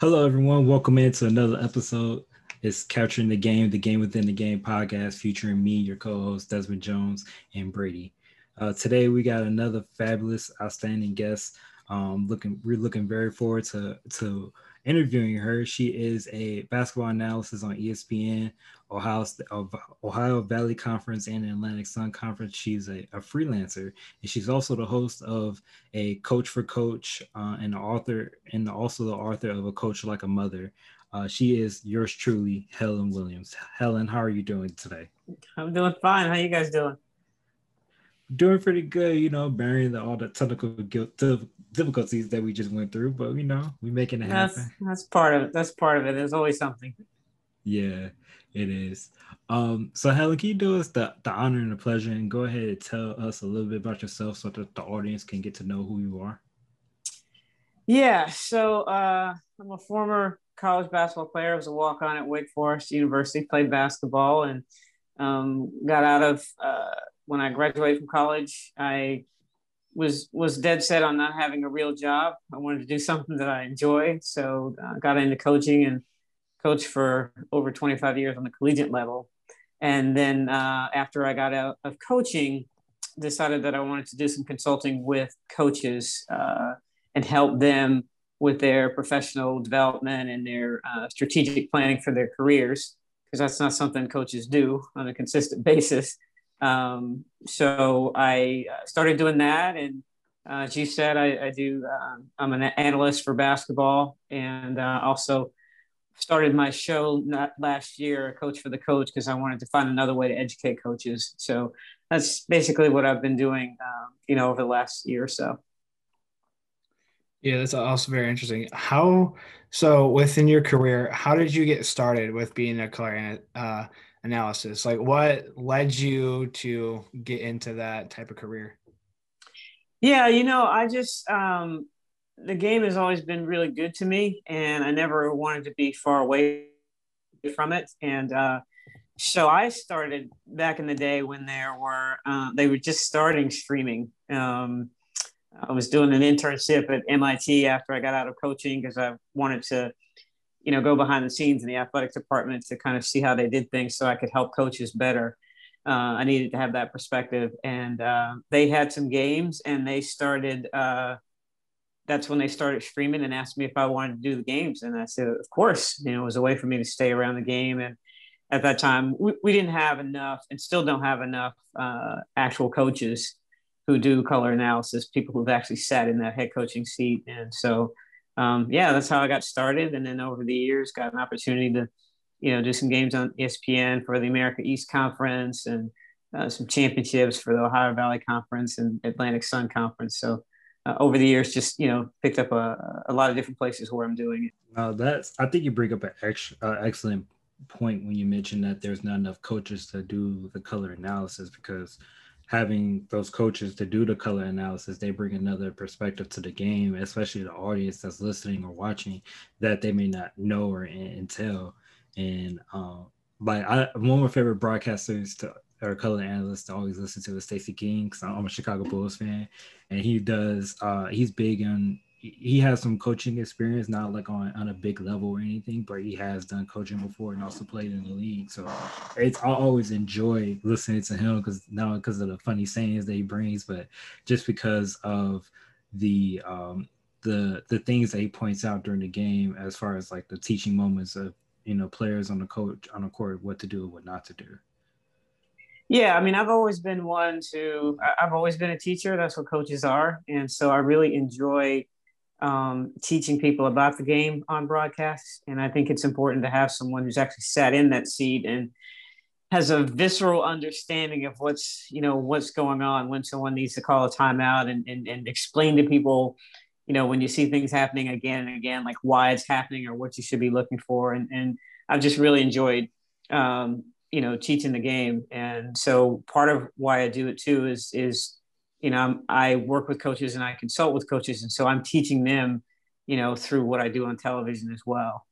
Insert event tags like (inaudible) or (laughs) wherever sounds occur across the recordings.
Hello, everyone. Welcome into another episode. It's Capturing the Game, the Game Within the Game podcast featuring me, your co host, Desmond Jones, and Brady. Uh, today, we got another fabulous, outstanding guest. Um, looking, we're looking very forward to, to interviewing her. She is a basketball analyst on ESPN, Ohio, of Ohio Valley Conference, and Atlantic Sun Conference. She's a, a freelancer, and she's also the host of a Coach for Coach uh, and the author, and also the author of A Coach Like a Mother. Uh, she is yours truly, Helen Williams. Helen, how are you doing today? I'm doing fine. How you guys doing? Doing pretty good, you know, bearing the, all the technical guilt, difficulties that we just went through, but you know, we making it that's, happen. That's part of it. That's part of it. There's always something. Yeah, it is. Um, so Helen, can you do us the, the honor and the pleasure and go ahead and tell us a little bit about yourself so that the audience can get to know who you are? Yeah, so uh, I'm a former college basketball player. I was a walk on at Wake Forest University, played basketball, and um, got out of uh, when I graduated from college. I was was dead set on not having a real job. I wanted to do (laughs) something that I enjoy, so uh, got into coaching and coached for over 25 years on the collegiate level. And then uh, after I got out of coaching, decided that I wanted to do some consulting with coaches uh, and help them with their professional development and their uh, strategic planning for their careers, because that's not something coaches do on a consistent (laughs) basis. Um, so I uh, started doing that. And uh, as you said, I, I do, um, I'm an analyst for basketball and uh, also started my show not last year, Coach for the Coach, because I wanted to find another way to educate coaches. So that's basically what I've been doing, um, you know, over the last year or so. Yeah, that's also very interesting. How so within your career, how did you get started with being a color uh, analysis? Like, what led you to get into that type of career? Yeah, you know, I just um, the game has always been really good to me, and I never wanted to be far away from it. And uh, so I started back in the day when there were uh, they were just starting streaming. Um, I was doing an internship at MIT after I got out of coaching because I wanted to, you know, go behind the scenes in the athletic department to kind of see how they did things so I could help coaches better. Uh, I needed to have that perspective, and uh, they had some games, and they started uh, that's when they started streaming and asked me if I wanted to do the games. And I said, of course, you know, it was a way for me to stay around the game. And at that time, we, we didn't have enough and still don't have enough uh, actual coaches who do color analysis, people who've actually sat in that head coaching seat. And so, um, yeah, that's how I got started. And then over the years, got an opportunity to, you know, do some games on ESPN for the America East Conference and uh, some championships for the Ohio Valley Conference and Atlantic Sun Conference. So uh, over the years just you know picked up a, a lot of different places where i'm doing it. Uh, that's i think you bring up an ex- uh, excellent point when you mention that there's not enough coaches to do the color analysis because having those coaches to do the color analysis they bring another perspective to the game especially the audience that's listening or watching that they may not know or tell. And um, like I, one of my favorite broadcasters to or color analyst to always listen to is Stacey King because I'm a Chicago Bulls fan, and he does. Uh, he's big on. He has some coaching experience, not like on, on a big level or anything, but he has done coaching before and also played in the league. So it's I always enjoy listening to him because not because of the funny sayings that he brings, but just because of the um, the the things that he points out during the game as far as like the teaching moments of you know players on the coach on the court what to do and what not to do. Yeah, I mean, I've always been one to, I've always been a teacher. That's what coaches are. And so I really enjoy um, teaching people about the game on broadcasts. And I think it's important to have someone who's actually sat in that seat and has a visceral understanding of what's, you know, what's going on when someone needs to call a timeout and, and, and explain to people, you know, when you see things happening again and again, like why it's happening or what you should be looking for. And, and I've just really enjoyed um, you know teaching the game. And so part of why i do it too is is you know i work with coaches and i consult with coaches. And so i'm teaching them you know through what i do on television as well.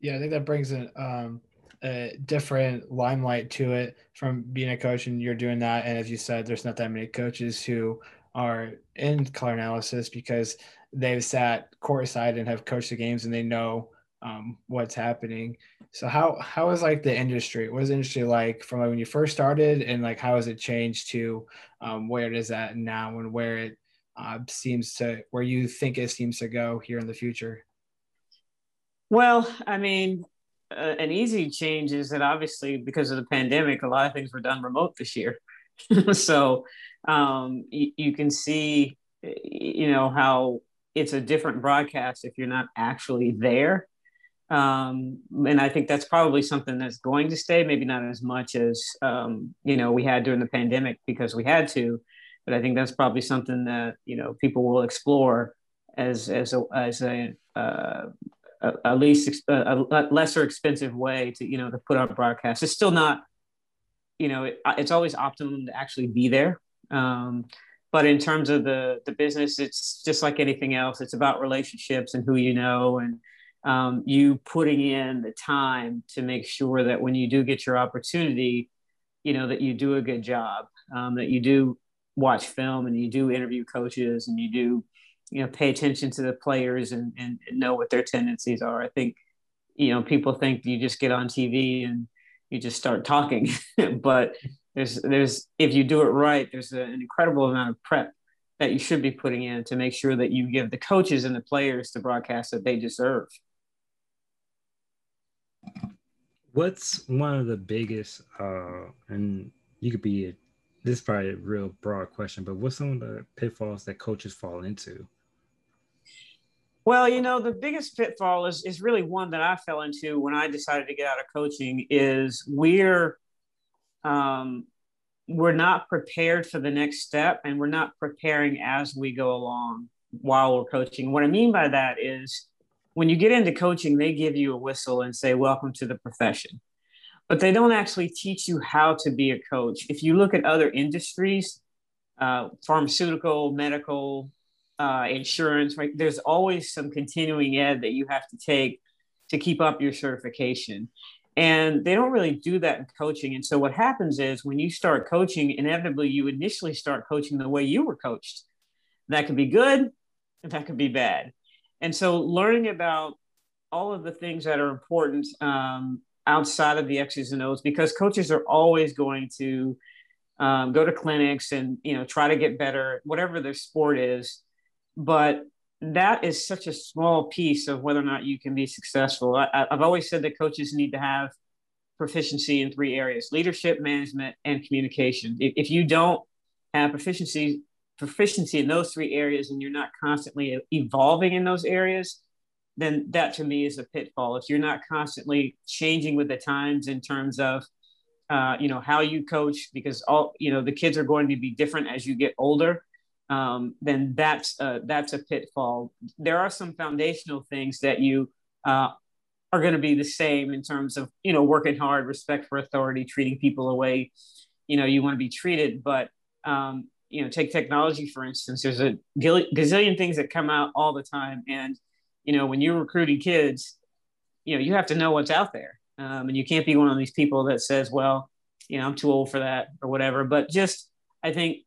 Yeah i think that brings a, um, a different limelight to it from being a coach and you're doing that. And as you said there's not that many coaches who are in color analysis because they've sat courtside and have coached the games and they know um, what's happening. So how how is like the industry? What is the industry like from like when you first started, and like how has it changed to um, where it is at now, and where it uh, seems to where you think it seems to go here in the future? Well, I mean, uh, an easy change is that obviously because of the pandemic, a lot of things were done remote this year. (laughs) so um, you, you can see, you know, how it's a different broadcast if you're not actually there. Um, and I think that's probably something that's going to stay, maybe not as much as, um, you know, we had during the pandemic because we had to, but I think that's probably something that, you know, people will explore as, as a, as a, uh, a, a least, a, a lesser expensive way to, you know, to put on broadcast. It's still not, you know, it, it's always optimum to actually be there. Um, but in terms of the the business, it's just like anything else. It's about relationships and who you know and, um, you putting in the time to make sure that when you do get your opportunity, you know, that you do a good job, um, that you do watch film and you do interview coaches and you do, you know, pay attention to the players and, and know what their tendencies are. I think, you know, people think you just get on TV and you just start talking, (laughs) but there's, there's, if you do it right, there's an incredible amount of prep that you should be putting in to make sure that you give the coaches and the players the broadcast that they deserve. What's one of the biggest, uh, and you could be, a, this is probably a real broad question, but what's some of the pitfalls that coaches fall into? Well, you know, the biggest pitfall is is really one that I fell into when I decided to get out of coaching. Is we're um, we're not prepared for the next step, and we're not preparing as we go along while we're coaching. What I mean by that is when you get into coaching, they give you a whistle and say, Welcome to the profession. But they don't actually teach you how to be a coach. If you look at other industries, uh, pharmaceutical, medical, uh, insurance, right, there's always some continuing ed that you have to take to keep up your certification. And they don't really do that in coaching. And so what happens is when you start coaching, inevitably you initially start coaching the way you were coached. That could be good, that could be bad. And so learning about all of the things that are important um, outside of the X's and O's, because coaches are always going to um, go to clinics and you know try to get better, whatever their sport is. But that is such a small piece of whether or not you can be successful. I, I've always said that coaches need to have proficiency in three areas: leadership, management, and communication. If, if you don't have proficiency proficiency in those three areas and you're not constantly evolving in those areas, then that to me is a pitfall. If you're not constantly changing with the times in terms of, uh, you know, how you coach, because all, you know, the kids are going to be different as you get older, um, then that's, uh, that's a pitfall. There are some foundational things that you uh, are going to be the same in terms of, you know, working hard, respect for authority, treating people the way you know, you want to be treated, but um, you know, take technology for instance. There's a gazillion things that come out all the time, and you know, when you're recruiting kids, you know, you have to know what's out there, um, and you can't be one of these people that says, "Well, you know, I'm too old for that" or whatever. But just, I think,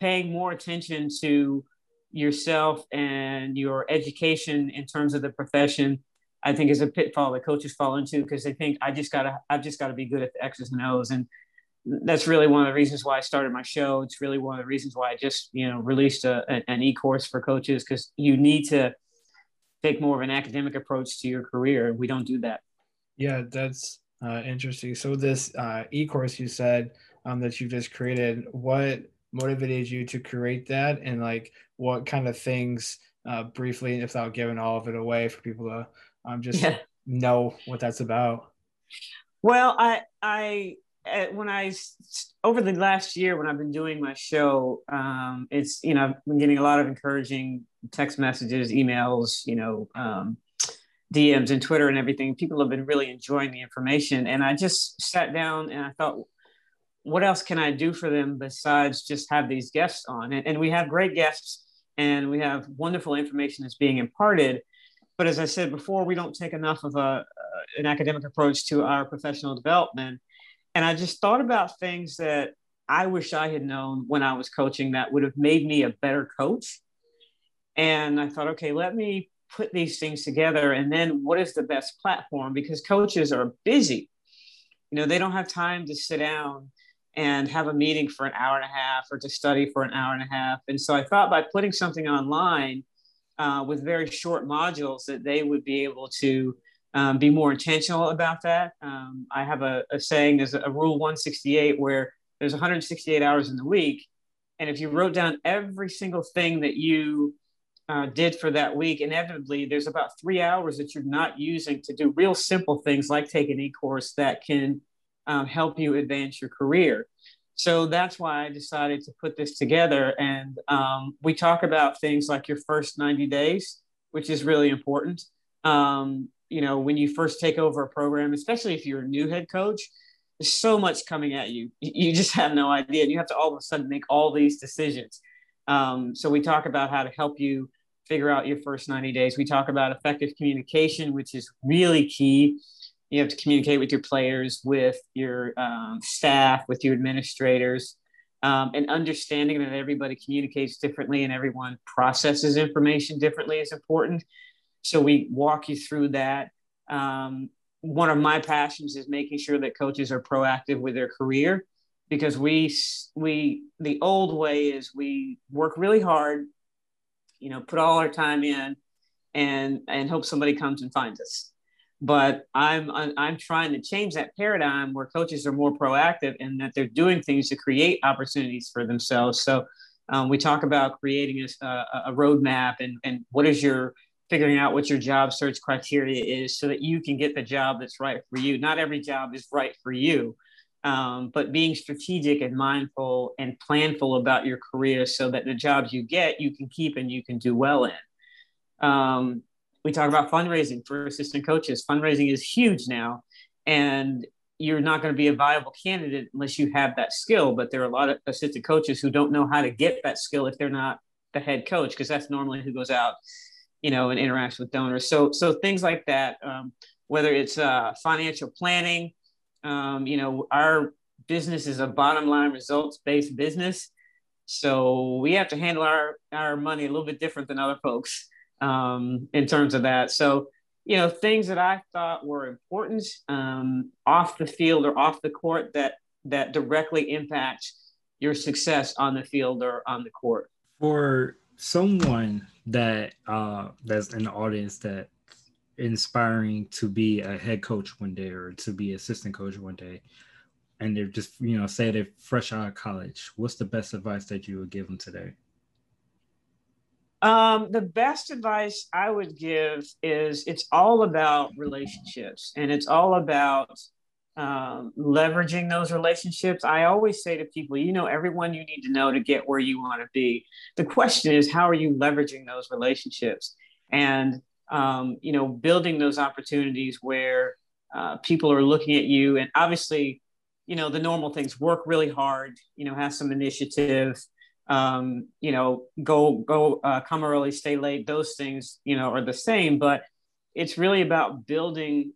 paying more attention to yourself and your education in terms of the profession I think is a pitfall that coaches fall into because they think I just gotta I've just gotta be good at the X's and O's and that's really one of the reasons why I started my show. It's really one of the reasons why I just, you know, released a, an e-course for coaches because you need to take more of an academic approach to your career. We don't do that. Yeah, that's uh, interesting. So this uh, e-course you said um, that you just created, what motivated you to create that, and like what kind of things, uh, briefly, without giving all of it away, for people to um, just yeah. (laughs) know what that's about? Well, I I when I over the last year when I've been doing my show, um, it's you know I've been getting a lot of encouraging text messages, emails, you know, um, DMs and Twitter and everything. People have been really enjoying the information, and I just sat down and I thought, what else can I do for them besides just have these guests on? And, and we have great guests, and we have wonderful information that's being imparted. But as I said before, we don't take enough of a uh, an academic approach to our professional development and I just thought about things that I wish I had known when I was coaching that would have made me a better coach. And I thought, okay, let me put these things together. And then what is the best platform? Because coaches are busy. You know, they don't have time to sit down and have a meeting for an hour and a half or to study for an hour and a half. And so I thought by putting something online uh, with very short modules that they would be able to um, be more intentional about that. Um, I have a, a, saying, there's a, rule 168 where there's 168 hours in the week. And if you wrote down every single thing that you uh, did for that week, inevitably there's about three hours that you're not using to do real simple things like take an e-course that can um, help you advance your career. So that's why I decided to put this together. And um, we talk about things like your first 90 days, which is really important. Um, you know, when you first take over a program, especially if you're a new head coach, there's so much coming at you. You just have no idea. You have to all of a sudden make all these decisions. Um, so we talk about how to help you figure out your first 90 days. We talk about effective communication, which is really key. You have to communicate with your players, with your um, staff, with your administrators, um, and understanding that everybody communicates differently and everyone processes information differently is important. So we walk you through that. Um, one of my passions is making sure that coaches are proactive with their career because we we the old way is we work really hard you know put all our time in and and hope somebody comes and finds us but i'm i'm trying to change that paradigm where coaches are more proactive and that they're doing things to create opportunities for themselves so um, we talk about creating a, a roadmap and and what is your figuring out what your job search criteria is so that you can get the job that's right for you. Not every job is right for you, um, but being strategic and mindful and planful about your career so that the jobs you get, you can keep and you can do well in. Um, we talk about fundraising for assistant coaches. Fundraising is huge now, and you're not going to be a viable candidate unless you have that skill. But there are a lot of assistant coaches who don't know how to get that skill if they're not the head coach, because that's normally who goes out you know, and interacts with donors. So, so things like that, um, whether it's uh, financial planning, um, you know, our business is a bottom line results based business. So we have to handle our, our money a little bit different than other folks um, in terms of that. So, you know, things that I thought were important um, off the field or off the court that that directly impact your success on the field or on the court. For someone that uh that's the audience that inspiring to be a head coach one day or to be assistant coach one day and they're just you know say they're fresh out of college what's the best advice that you would give them today? Um, the best advice i would give is it's all about relationships and it's all about um, leveraging those relationships. I always say to people, you know, everyone you need to know to get where you want to be. The question is, how are you leveraging those relationships and, um, you know, building those opportunities where uh, people are looking at you and obviously, you know, the normal things work really hard, you know, have some initiative, um, you know, go, go, uh, come early, stay late. Those things, you know, are the same, but it's really about building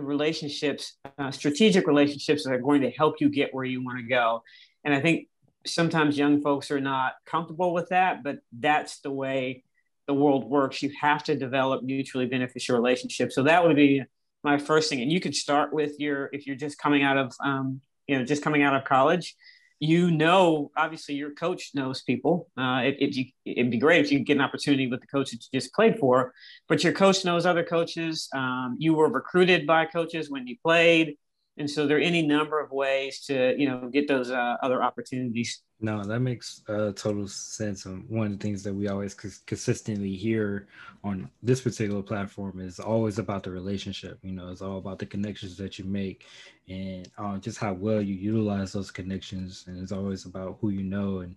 relationships, uh, strategic relationships that are going to help you get where you want to go. And I think sometimes young folks are not comfortable with that, but that's the way the world works. You have to develop mutually beneficial relationships. So that would be my first thing. And you could start with your, if you're just coming out of, um, you know, just coming out of college, you know, obviously your coach knows people. Uh, it, it, it'd be great if you get an opportunity with the coach that you just played for, but your coach knows other coaches. Um, you were recruited by coaches when you played. And so there are any number of ways to, you know, get those uh, other opportunities. No, that makes uh, total sense. And one of the things that we always consistently hear on this particular platform is always about the relationship. You know, it's all about the connections that you make and uh, just how well you utilize those connections. And it's always about who you know and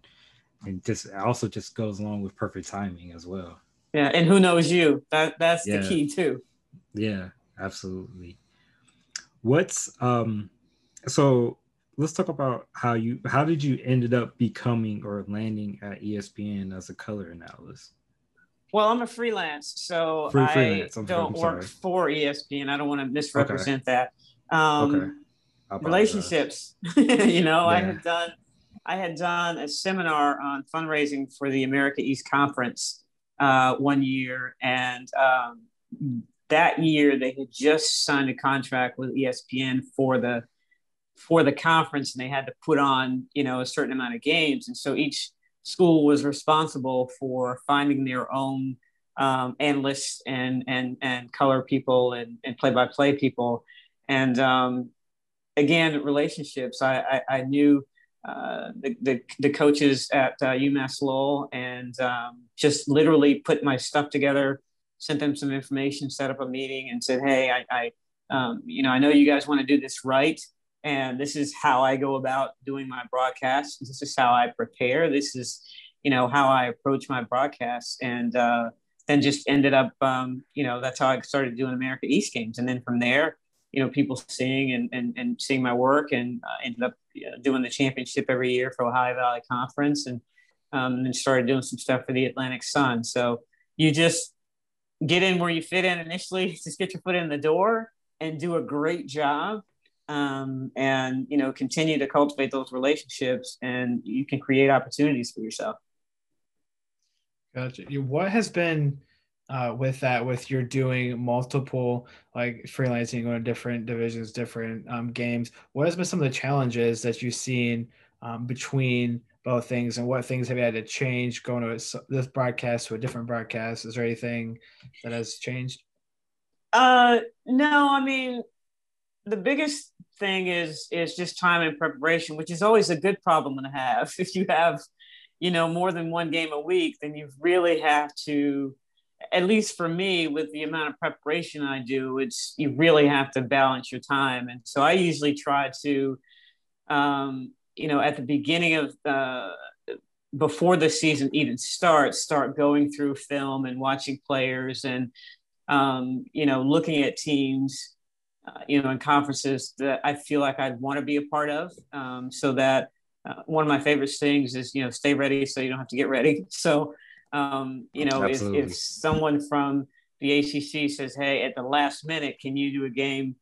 and just also just goes along with perfect timing as well. Yeah, and who knows you? That that's yeah. the key too. Yeah, absolutely. What's um so let's talk about how you how did you ended up becoming or landing at ESPN as a color analyst? Well, I'm a freelance, so Free freelance. I don't work for ESPN. I don't want to misrepresent okay. that. Um, okay. Relationships, (laughs) you know, yeah. I had done I had done a seminar on fundraising for the America East Conference uh, one year, and um, that year they had just signed a contract with ESPN for the for the conference, and they had to put on you know a certain amount of games, and so each school was responsible for finding their own um, analysts and and and color people and and play by play people, and um, again relationships. I I, I knew. Uh, the, the, the, coaches at uh, UMass Lowell and um, just literally put my stuff together, sent them some information, set up a meeting, and said, "Hey, I, I um, you know, I know you guys want to do this right, and this is how I go about doing my broadcast. This is how I prepare. This is, you know, how I approach my broadcasts, and uh, then just ended up, um, you know, that's how I started doing America East games, and then from there, you know, people seeing and and, and seeing my work, and uh, ended up you know, doing the championship every year for Ohio Valley Conference, and um, and started doing some stuff for the Atlantic Sun. So you just get in where you fit in initially, (laughs) just get your foot in the door and do a great job. Um, and you know continue to cultivate those relationships and you can create opportunities for yourself gotcha what has been uh, with that with you're doing multiple like freelancing on different divisions different um, games what has been some of the challenges that you've seen um, between both things and what things have you had to change going to this broadcast to a different broadcast. Is there anything that has changed? Uh no i mean the biggest thing is is just time and preparation which is always a good problem to have. (laughs) If you have you know more than one game a week then you really have to at least for me with the amount of preparation i do it's you really have to balance your time. And so i usually try to um, you know, at the beginning of uh, before the season even starts, start going through film and watching players and, um, you know, looking at teams, uh, you know, in conferences that I feel like I'd want to be a part of. Um, so that uh, one of my favorite things is, you know, stay ready so you don't have to get ready. (laughs) So, um, you know, if, if someone from the ACC says, hey, at the last minute, can you do a game?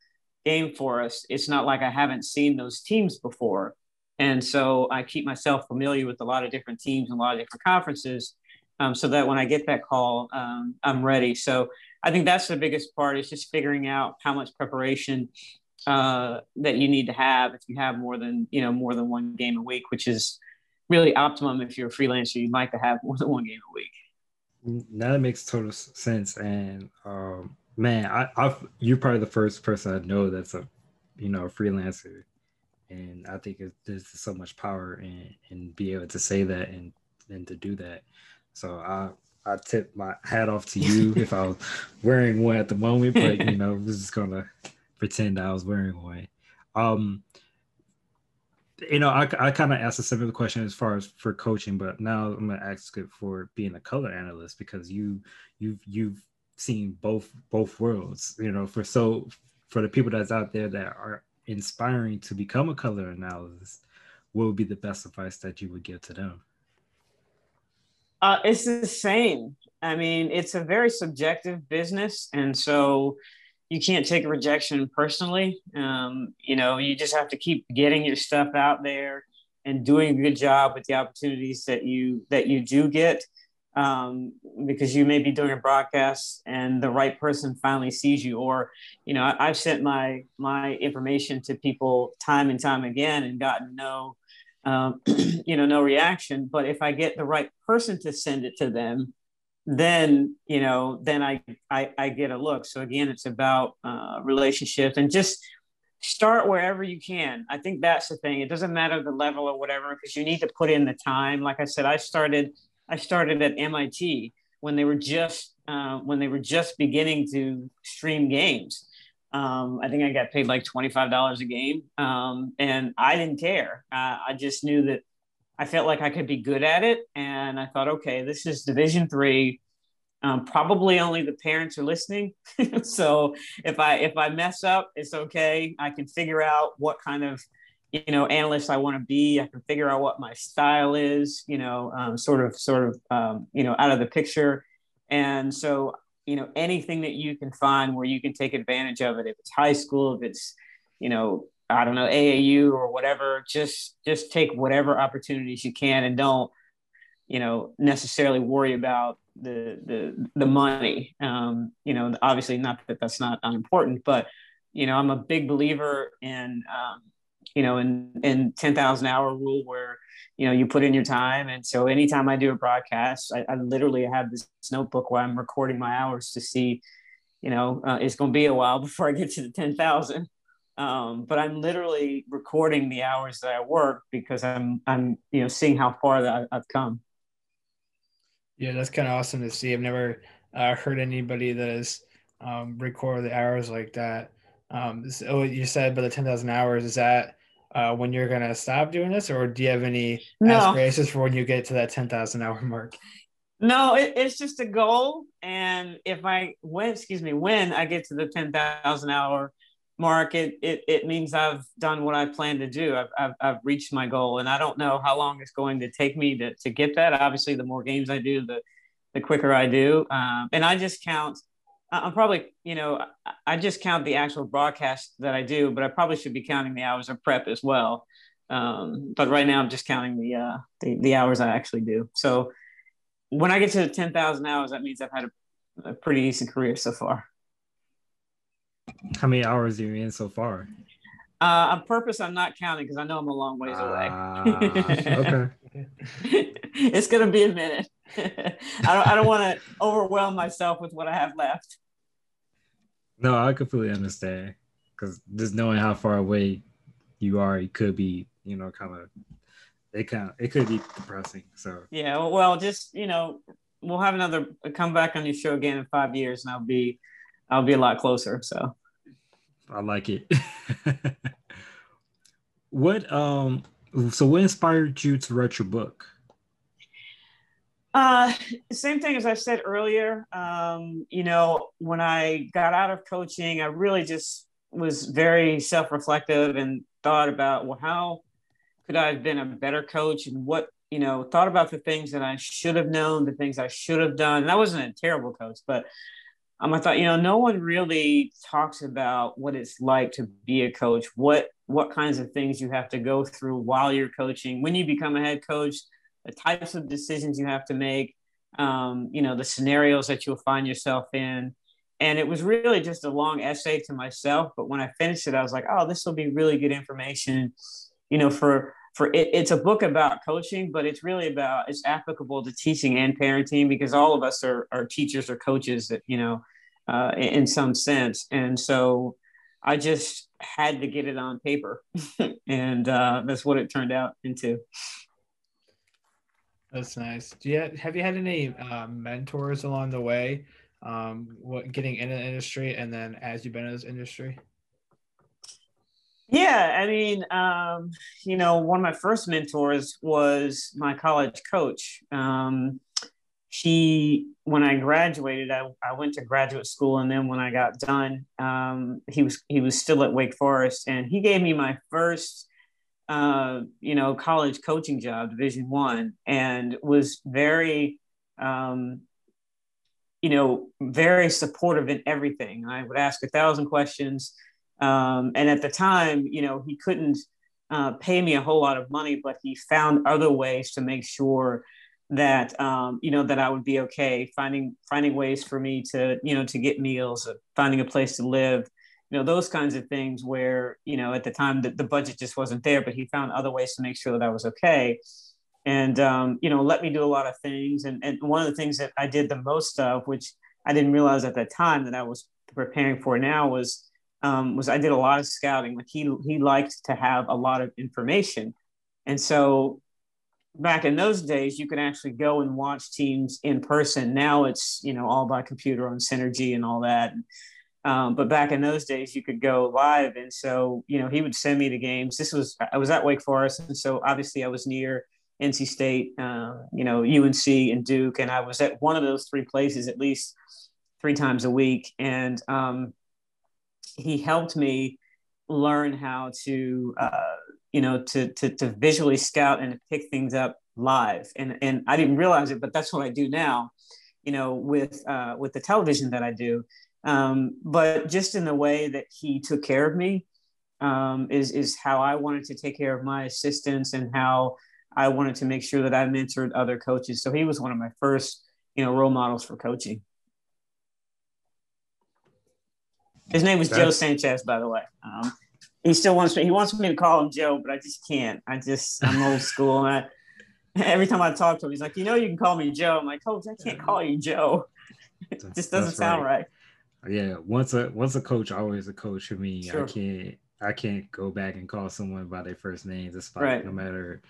game for us it's not like i haven't seen those teams before and so I keep myself familiar with a lot of different teams and a lot of different conferences um, so that when I get that call, um, I'm ready. So I think that's the biggest part is just figuring out how much preparation uh, that you need to have if you have more than, you know, more than one game a week, which is really optimum if you're a freelancer, you'd like to have more than one game a week. Now that makes total sense. And um, man, I, I've, you're probably the first person I know that's a, you know, a freelancer and I think it, there's so much power in in be able to say that and and to do that. So I I tip my hat off to you if I was (laughs) wearing one at the moment, but you know, (laughs) I was just gonna pretend I was wearing one. Um, you know, I, I kind of asked a similar question as far as for coaching, but now I'm gonna ask it for being a color analyst because you you've you've seen both both worlds. You know, for so for the people that's out there that are inspiring to become a color analyst, what would be the best advice that you would give to them? Uh, it's the same. I mean, it's a very subjective business, and so you can't take rejection personally. Um, you know, you just have to keep getting your stuff out there and doing a good job with the opportunities that you that you do get um, because you may be doing a broadcast and the right person finally sees you or you know I, have sent my my information to people time and time again and gotten no um, (clears throat) you know no reaction. But if i get the right person to send it to them then you know then i i, I get a look. So again it's about uh, relationships and just start wherever you can. I think that's the thing. It doesn't matter the level or whatever because you need to put in the time. Like i said i started I started at MIT when they were just uh, when they were just beginning to stream games. Um, I think I got paid like twenty five dollars a game, um, and I didn't care. Uh, I just knew that I felt like I could be good at it, and I thought, okay, this is Division three. Um, probably only the parents are listening, (laughs) so if I if I mess up, it's okay. I can figure out what kind of you know analyst I want to be. I can figure out what my style is. You know, um, sort of sort of um, you know out of the picture. And so you know anything that you can find where you can take advantage of it. If it's high school, if it's you know I don't know AAU or whatever, just just take whatever opportunities you can and don't you know necessarily worry about the the the money. Um, you know, obviously not that that's not unimportant, but you know, I'm a big believer in um, you know in in ten thousand hour rule where you know you put in your time, and so anytime I do a broadcast, I, I literally have this notebook where I'm recording my hours to see. You know, uh, it's going to be a while (laughs) before I get to the ten thousand. Um, but I'm literally recording the hours that I work because I'm I'm you know seeing how far that I've come. Yeah, that's kind of awesome to see. I've never uh, heard anybody that has um, record the hours like that. Um, so you said by the 10,000 hours, is that uh, when you're going to stop doing this or do you have any no. aspirations for when you get to that 10,000 hour mark? No, it, it's just a goal. And if I, when, excuse me, when I get to the 10,000 hour mark, it, it, it means I've done what I plan to do. I've, I've, I've, reached my goal and I don't know how long it's going to take me to, to get that. Obviously the more games I do, the, the quicker I do. Um, and I just count, I'm probably, you know, I just count the actual broadcast that I do, but I probably should be counting the hours of prep as well. Um, but right now I'm just counting the, uh, the, the hours I actually do. So when I get to 10,000 hours, that means I've had a, a pretty decent career so far. How many hours are you in so far? Uh, on purpose, I'm not counting because I know I'm a long ways away. Uh, okay. (laughs) it's gonna be a minute. (laughs) I don't. I don't want to overwhelm myself with what I have left. No, I completely understand because just knowing how far away you are, it could be, you know, kind of. It kind of, it could be depressing. So yeah, well, just you know, we'll have another come back on your show again in five years, and I'll be I'll be a lot closer. So I like it. (laughs) what um so what inspired you to write your book? Uh same thing as I said earlier. Um, you know, when I got out of coaching, I really just was very self-reflective and thought about well, how could I have been a better coach and what you know, thought about the things that I should have known, the things I should have done. And I wasn't a terrible coach, but um, I thought, you know, no one really talks about what it's like to be a coach, what what kinds of things you have to go through while you're coaching, when you become a head coach, the types of decisions you have to make, um, you know, the scenarios that you'll find yourself in. And it was really just a long essay to myself. But when I finished it, I was like, oh, this will be really good information, you know, for for it, it's a book about coaching, but it's really about it's applicable to teaching and parenting because all of us are, are teachers or coaches that you know uh, in some sense. And so I just had to get it on paper, (laughs) and uh, that's what it turned out into. That's nice. Do you have have you had any uh, mentors along the way, um, what getting in the industry, and then as you've been in this industry? Yeah, I mean, um, you know, one of my first mentors was my college coach. Um, he, when I graduated, I, I went to graduate school, and then when I got done, um, he was he was still at Wake Forest, and he gave me my first, uh, you know, college coaching job, Division One, and was very, um, you know, very supportive in everything. I would ask a thousand questions um, and at the time, you know, he couldn't uh, pay me a whole lot of money, but he found other ways to make sure that um, you know that I would be okay. Finding finding ways for me to you know to get meals, finding a place to live, you know those kinds of things. Where you know at the time that the budget just wasn't there, but he found other ways to make sure that I was okay and um, you know let me do a lot of things and, and one of the things that i did the most of which i didn't realize at the time that i was preparing for now was um, was I did a lot of scouting. Like he he liked to have a lot of information, and so back in those days, you could actually go and watch teams in person. Now it's you know all by computer on Synergy and all that. Um, but back in those days, you could go live, and so you know he would send me the games. This was I was at Wake Forest, and so obviously I was near NC State, uh, you know UNC and Duke, and I was at one of those three places at least three times a week, and um, he helped me learn how to uh, you know to, to to visually scout and pick things up live. And and I didn't realize it but that's what I do now you know with uh, with the television that I do um, but just in the way that he took care of me um, is is how I wanted to take care of my assistants and how I wanted to make sure that I mentored other coaches so he was one of my first you know, role models for coaching. His name was That's... Joe Sanchez, by the way. Um, he still wants me. He wants me to call him Joe, but I just can't. I just I'm old (laughs) school, and I, every time I talk to him, he's like, "You know, you can call me Joe." I'm like, "Coach, I can't call you Joe. (laughs) it just doesn't sound right. right. Yeah, once a once a coach, always a coach for me. Sure. I can't I can't go back and call someone by their first name. Despite right. no matter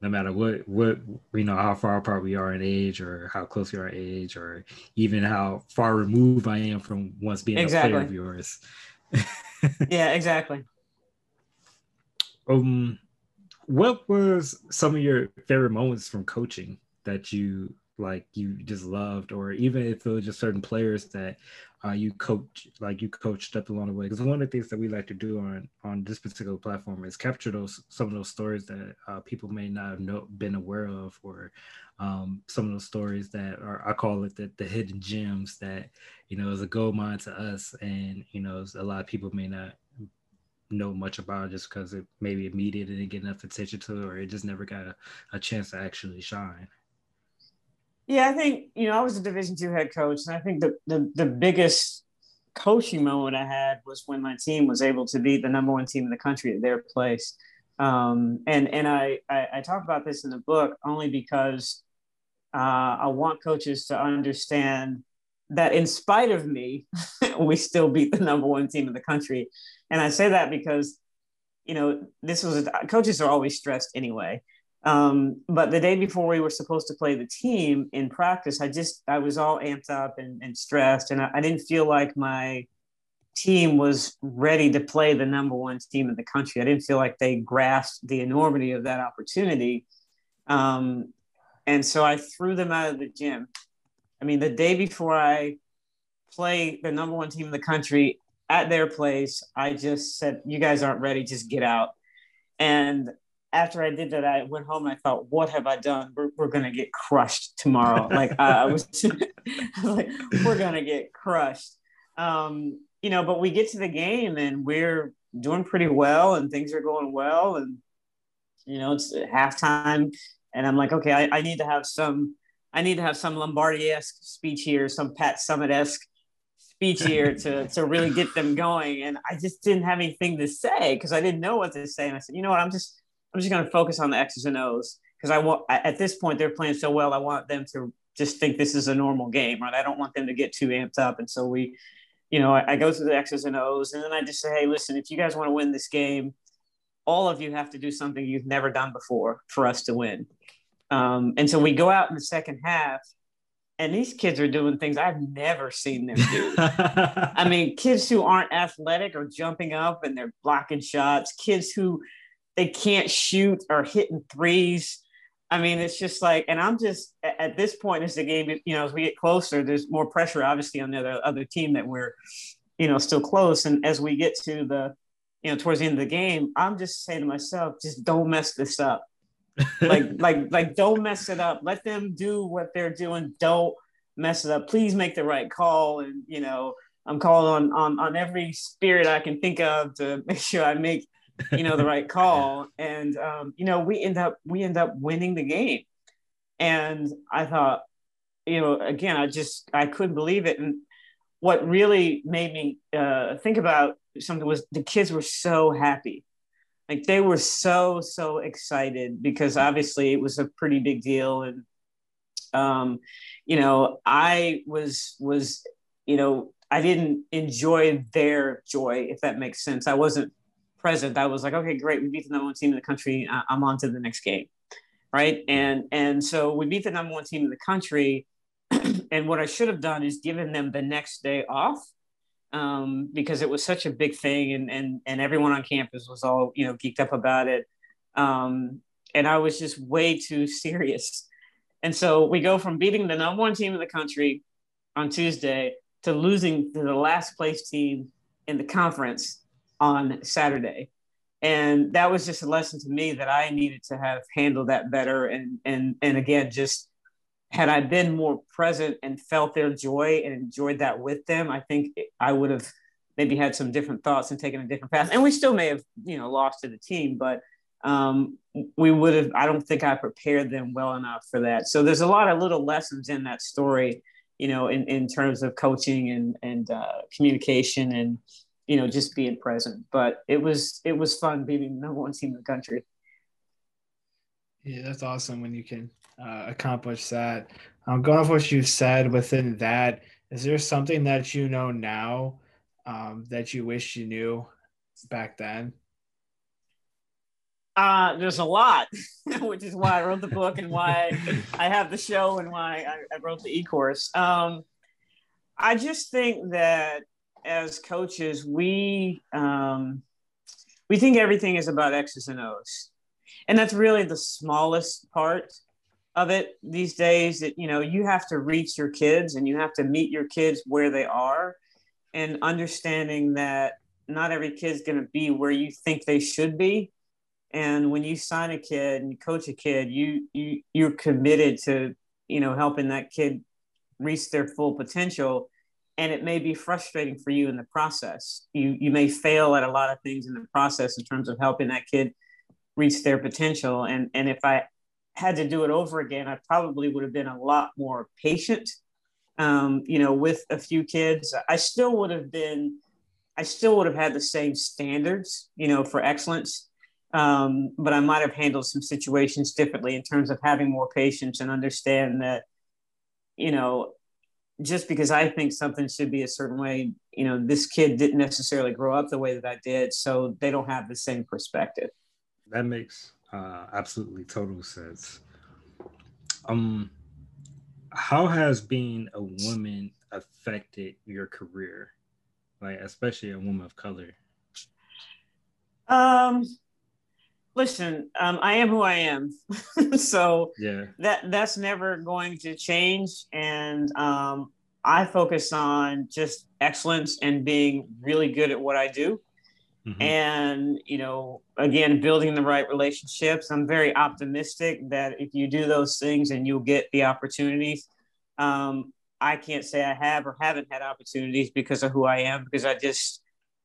no matter what what you know how far apart we are in age or how close we are in age or even how far removed I am from once being exactly. a player of yours. (laughs) yeah, exactly. Um, what was some of your favorite moments from coaching that you like you just loved, or even if it was just certain players that uh, you coach like you coached up along the way. Because one of the things that we like to do on on this particular platform is capture those some of those stories that uh, people may not have know, been aware of or um, some of those stories that are i call it the, the hidden gems that you know is a gold mine to us. And you know a lot of people may not know much about just because it maybe immediate didn't get enough attention to it or it just never got a, a chance to actually shine yeah, I think you know I was a Division two head coach, and I think the, the the biggest coaching moment I had was when my team was able to beat the number one team in the country at their place. Um, and and I, I, I talk about this in the book only because uh, I want coaches to understand that in spite of me, (laughs) we still beat the number one team in the country. And I say that because you know this was a, coaches are always stressed anyway. Um, but the day before we were supposed to play the team in practice, I just I was all amped up and, and stressed, and I, I, didn't feel like my team was ready to play the number one team in the country. I didn't feel like they grasped the enormity of that opportunity, um, and so I threw them out of the gym. I mean, the day before I play the number one team in the country at their place, I just said, "You guys aren't ready. Just get out." And after I did that, I went home and I thought, what have I done? We're, we're going to get crushed tomorrow. like I (laughs) was, like, we're going to get crushed. Um, you know, but we get to the game and we're doing pretty well and things are going well. And, you know, it's halftime and I'm like, okay, I, I need to have some, I need to have some Lombardi-esque speech here, some Pat Summitt-esque speech here to, to really get them going. And I just didn't have anything to say because I didn't know what to say. And I said, you know what, I'm just, I'm just going to focus on the X's and O's because I want at this point they're playing so well. I want them to just think this is a normal game, right? I don't want them to get too amped up. And so we, you know, I, I go through the X's and O's, and then I just say, hey, listen, if you guys want to win this game, all of you have to do something you've never done before for us to win. Um, and so we go out in the second half, and these kids are doing things I've never seen them do. (laughs) I mean, kids who aren't athletic are jumping up and they're blocking shots. Kids who they can't shoot or hitting threes. I mean, it's just like, and I'm just at this point as the game, you know, as we get closer, there's more pressure, obviously, on the other, other team that we're, you know, still close. And as we get to the, you know, towards the end of the game, I'm just saying to myself, just don't mess this up. (laughs) like, like, like, don't mess it up. Let them do what they're doing. Don't mess it up. Please make the right call. And you know, I'm calling on on on every spirit I can think of to (laughs) make sure I make you know, the right call. And um, you know, we end up we end up winning the game. And I thought, you know, again, I just I couldn't believe it. And what really made me uh, think about something was the kids were so happy. Like they were so so excited because obviously it was a pretty big deal, and um, you know, I was was you know I didn't enjoy their joy, if that makes sense. I wasn't present, I was like, okay, great, we beat the number one team in the country. I'm on to the next game, right? And and so we beat the number one team in the country, (clears throat) and what I should have done is given them the next day off um, because it was such a big thing, and and and everyone on campus was all you know geeked up about it, um, and I was just way too (laughs) serious. And so we go from beating the number one team in the country on Tuesday to losing to the last place team in the conference on Saturday. And that was just a lesson to me that I needed to have handled that better. And and and again, just had I been more present and felt their joy and enjoyed that with them, I think I would have maybe had some different thoughts and taken a different path. And we still may have, you know, lost to the team, but um, we would have. I don't think I prepared them well enough for that. So there's a lot of little lessons in that story, you know, in, in terms of coaching and and uh, communication and you know just being present. But it was it was fun being the number one team in the country. Yeah, that's awesome when you can uh, accomplish that. Um, going off what you said within that, is there something that you know now um, that you wish you knew back then? Uh, there's a lot, (laughs) which is why I wrote the book and why I have the show and why I, I wrote the e-course. Um, I just think that as coaches, we um, we think everything is about X's and O's, and that's really the smallest part of it these days. That you know you have to reach your kids and you have to meet your kids where they are, and understanding that not every kid's going to be where you think they should be and when you sign a kid and you coach a kid you you you're committed to you know helping that kid reach their full potential and it may be frustrating for you in the process. You you may fail at a lot of things in the process in terms of helping that kid reach their potential. And and if i had to do it over again i probably would have been a lot more patient um, you know with a few kids. I still would have been i still would have had the same standards you know for excellence. Um, but I might have handled some situations differently in terms of having more patience and understand that, you know, just because I think something should be a certain way, you know, this kid didn't necessarily grow up the way that I did, so they don't have the same perspective. That makes uh, absolutely total sense. Um, how has being a woman affected your career, like especially a woman of color? Um, listen, um, I am who I am, (laughs) so yeah, that that's never going to change. And um, I focus on just excellence and being really good at what I do. Mm-hmm. And you know, again, building the right relationships. I'm very optimistic that if you do those things and you'll get the opportunities. Um, I can't say I have or haven't had opportunities because of who I am, because I just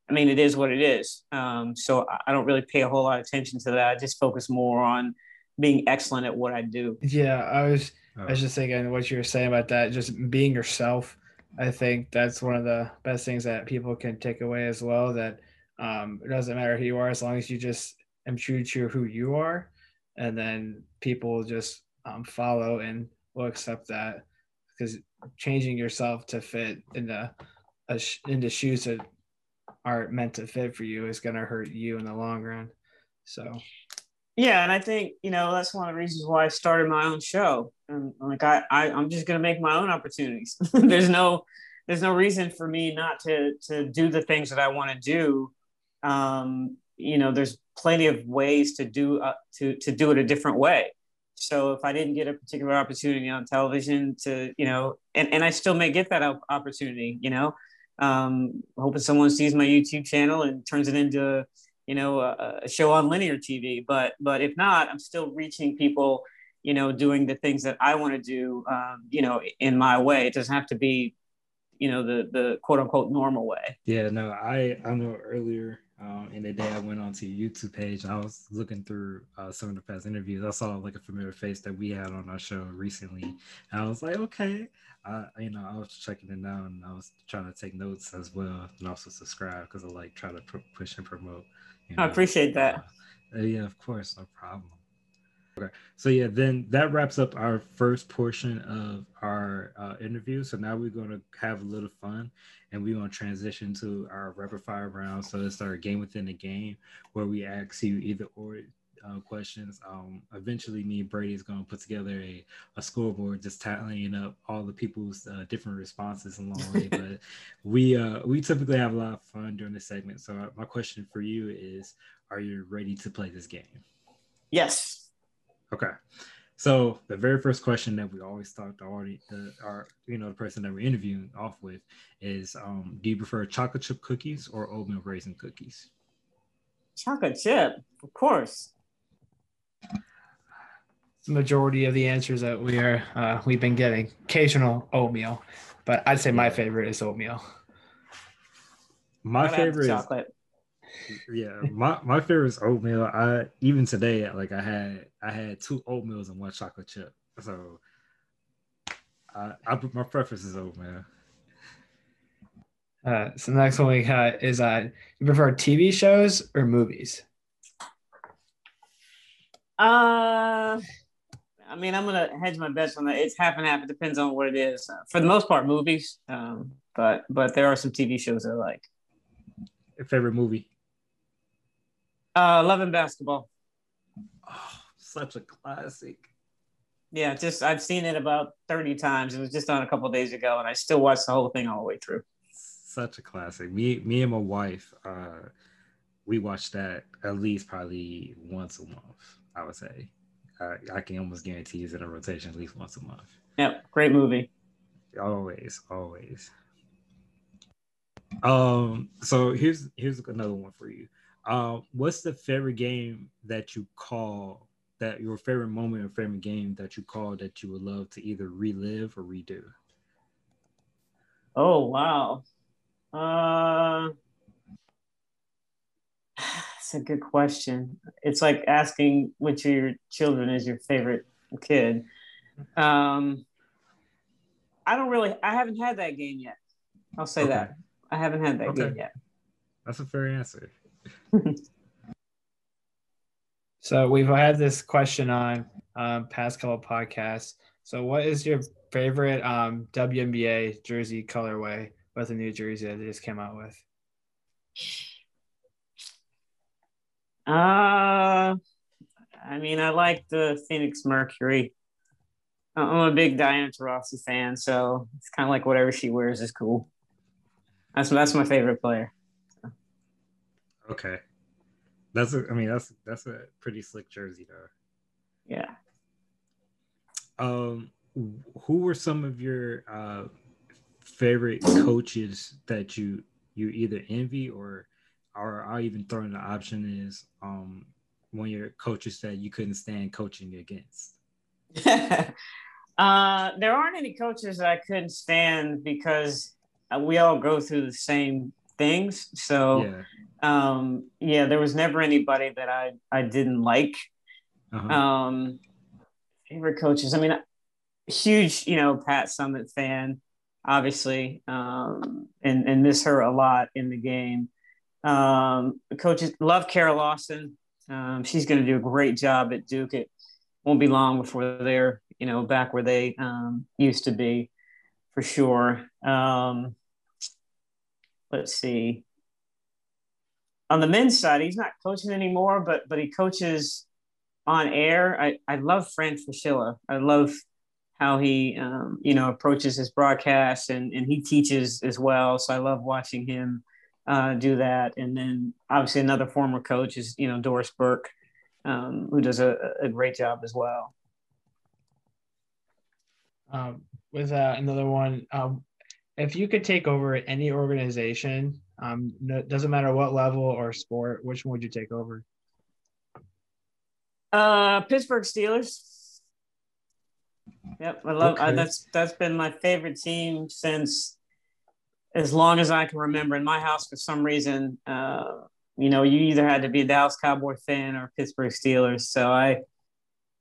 I mean, it is what it is. Um, so I don't really pay a whole lot of attention to that. I just focus more on being excellent at what I do. Yeah, I was I was just thinking what you were saying about that, just being yourself. I think that's one of the best things that people can take away as well. That um, it doesn't matter who you are as long as you just am true to who you are, and then people just um, follow and will accept that because changing yourself to fit into a, into shoes that aren't meant to fit for you is going to hurt you in the long run. So, yeah, and I think you know that's one of the reasons why I started my own show. And like I, I I'm just going to make my own opportunities. (laughs) there's no there's no reason for me not to to do the things that I want to do. Um, you know, there's plenty of ways to do uh, to to do it a different way. So if I didn't get a particular opportunity on television to, you know, and, and I still may get that opportunity, you know, um, hoping someone sees my YouTube channel and turns it into, you know, a, a, show on linear TV. But but if not, I'm still reaching people, you know, doing the things that I want to do, um, you know, in my way. It doesn't have to be, you know, the the quote unquote normal way. Yeah, no, I I know earlier um, in the day I went onto your YouTube page I was looking through uh, some of the past interviews. I saw like a familiar face that we had on our show recently, and I was like, okay, I you know I was checking it out and I was trying to take notes as well and also subscribe because I like try to pr- push and promote. You know, I appreciate that. Uh, yeah, of course, no problem. Okay, so yeah, then that wraps up our first portion of our uh, interview. So now we're going to have a little fun, and we're going to transition to our rapid fire round. So it's our game within the game, where we ask you either or uh, questions. Um, eventually, me and Brady is going to put together a, a scoreboard, just tallying up all the people's uh, different responses along the way. but (laughs) we uh, we typically have a lot of fun during this segment. So uh, my question for you is: Are you ready to play this game? Yes. Okay. So the very first question that we always start the audience, the, our you know the person that we're interviewing off with is, um, do you prefer chocolate chip cookies or oatmeal raisin cookies? Chocolate chip, of course. The majority of the answers that we are uh, we've been getting, occasional oatmeal, but I'd say my favorite is oatmeal. My favorite chocolate. Yeah, my, my favorite is oatmeal. I even today, like I had I had two oatmeals and one chocolate chip. So I, I my preference is oatmeal. Uh, so the next one we got is uh, you prefer TV shows or movies? Uh, I mean, I'm gonna hedge my bets on that. It's half and half. It depends on what it is. Uh, for the most part, movies. Um, but but there are some TV shows that I like. Your favorite movie? Uh, Love and Basketball. Oh, such a classic. Yeah, just I've seen it about 30 times. It was just on a couple days ago, and I still watched the whole thing all the way through. Such a classic. Me, me and my wife, uh, we watch that at least probably once a month. I would say. Uh, I can almost guarantee it's in a rotation at least once a month. Yep, great movie. Always, always. Um, so here's here's another one for you. Um, what's the favorite game that you call that your favorite moment or favorite game that you call that you would love to either relive or redo? Oh wow. Uh that's a good question. It's like asking which of your children is your favorite kid. Um I don't really I haven't had that game yet. I'll say okay. that. I haven't had that okay. game yet. That's a fair answer. (laughs) so we've had this question on um, past couple podcasts. So what is your favorite um, WNBA jersey colorway with the new jersey that they just came out with? Uh, I mean, I like the Phoenix Mercury. I'm a big Diana Taurasi fan, so it's kind of like whatever she wears is cool. That's that's my favorite player. Okay, that's a, I mean that's that's a pretty slick jersey though. Yeah. Um, who were some of your uh, favorite coaches that you you either envy or or I'll even throw in the option is um one of your coaches that you couldn't stand coaching against? (laughs) uh, there aren't any coaches that I couldn't stand because we all go through the same things. So, yeah. Um, yeah, there was never anybody that I, I didn't like. Uh-huh. Um, favorite coaches. I mean, huge, you know, Pat Summitt fan, obviously, um, and, and miss her a lot in the game. Um, coaches love Kara Lawson. Um, she's going to do a great job at Duke. It won't be long before they're, you know, back where they um, used to be for sure. Um, let's see. On the men's side, he's not coaching anymore, but but he coaches on air. I, I love Fran Fraschilla. I love how he um, you know approaches his broadcast and, and he teaches as well. So I love watching him uh, do that. And then obviously another former coach is you know Doris Burke, um, who does a, a great job as well. Um, with uh, another one, um, if you could take over any organization, um, no, doesn't matter what level or sport, which one would you take over? Uh, Pittsburgh Steelers. Yep, I love okay. that's that's been my favorite team since as long as I can remember. In my house, for some reason, uh, you know, you either had to be a Dallas Cowboy fan or Pittsburgh Steelers. So I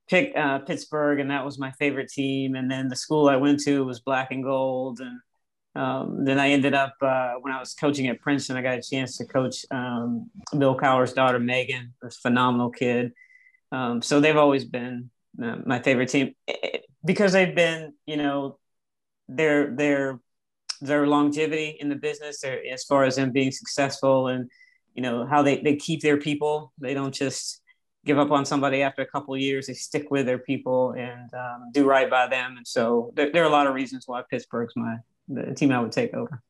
picked uh, Pittsburgh, and that was my favorite team. And then the school I went to was black and gold, and um, then I ended up uh, when I was coaching at Princeton. I got a chance to coach um, Bill Cowher's daughter Megan, a phenomenal kid. Um, so they've always been uh, my favorite team because they've been, you know, their their their longevity in the business, as far as them being successful, and you know how they they keep their people. They don't just give up on somebody after a couple years. They stick with their people and um, do right by them. And so there, there, are a lot of reasons why Pittsburgh's my the team I would take over.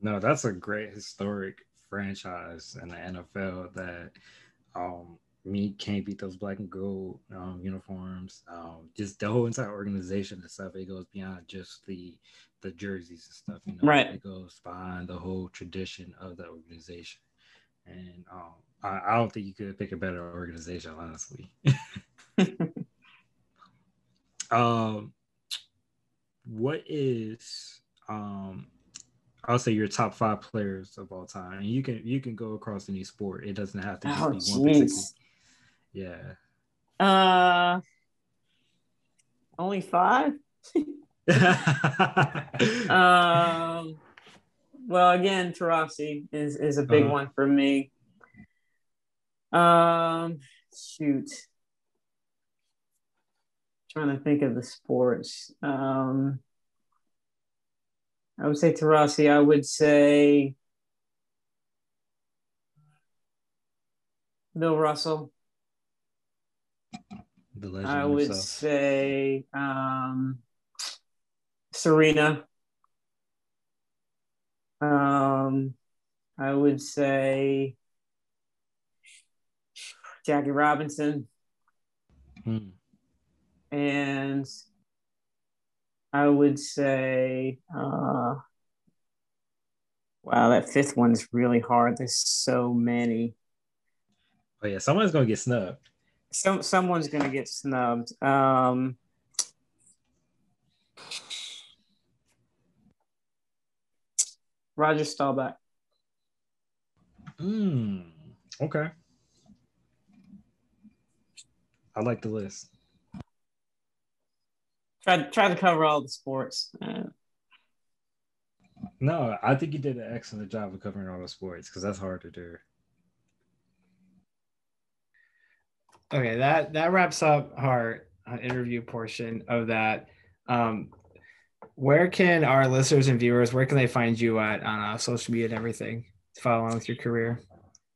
No, that's a great historic franchise in the NFL that um, me can't beat those black and gold um, uniforms. Um, just the whole entire organization and stuff. It goes beyond just the the jerseys and stuff. You know, right? It goes behind the whole tradition of the organization. And um, I, I don't think you could pick a better organization, honestly. (laughs) (laughs) um, what is um I'll say your top five players of all time. And you can you can go across any sport. It doesn't have to just Oh, be one particular. jeez. Yeah. Uh, only five. (laughs) Um, well, again, Taurasi is is a big Uh-huh. one for me. Um, shoot, trying to think of the sports. Um, I would say Taurasi. I would say Bill Russell. the legend I would himself. say um, Serena. Um, I would say Jackie Robinson, Hmm. And I would say, uh, wow, that fifth one is really hard. There's so many. Oh yeah, someone's gonna get snubbed. Some someone's gonna get snubbed. Um, Roger Staubach. Hmm. Okay. I like the list. Try try to cover all the sports. Uh, No, I think you did an excellent job of covering all the sports because that's hard to do. Okay, that that wraps up our uh, interview portion of that. Um, where can our listeners and viewers where can they find you at on uh, social media and everything to follow along with your career?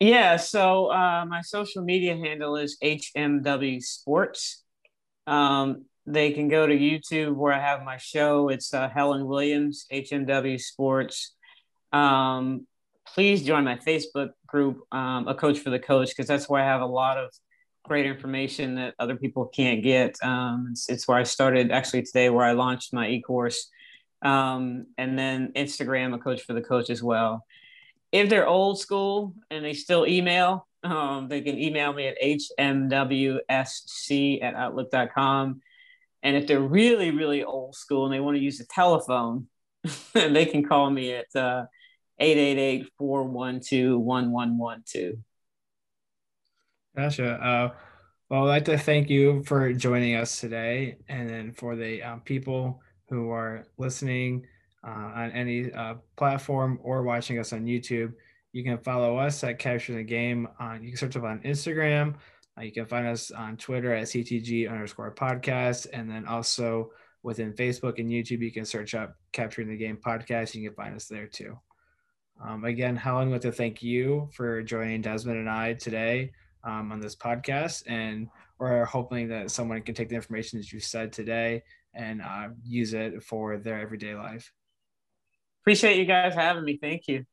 yeah, so uh, my social media handle is HMW Sports. Um, they can go to YouTube where I have my show. It's uh, Helen Williams, HMW Sports. Um, please join my Facebook group, um, A Coach for the Coach, because that's where I have a lot of great information that other people can't get. Um, it's, it's where I started actually today, where I launched my e-course. Um, and then Instagram, A Coach for the Coach as well. If they're old school and they still email, um, they can email me at hmwsc at outlook.com. And if they're really, really old school and they want to use the telephone, (laughs) they can call me at uh, 888-412-1112. Gotcha. Uh, well, I'd like to thank you for joining us today, and then for the um, people who are listening uh, on any uh, platform or watching us on YouTube, you can follow us at Capture the Game. On you can search up on Instagram. Uh, you can find us on Twitter at CTG underscore podcast, and then also within Facebook and YouTube, you can search up Capturing the Game podcast. You can find us there too. Um, again, Helen, want to thank you for joining Desmond and I today um, on this podcast, and we're hoping that someone can take the information that you said today and uh, use it for their everyday life. Appreciate you guys having me. Thank you.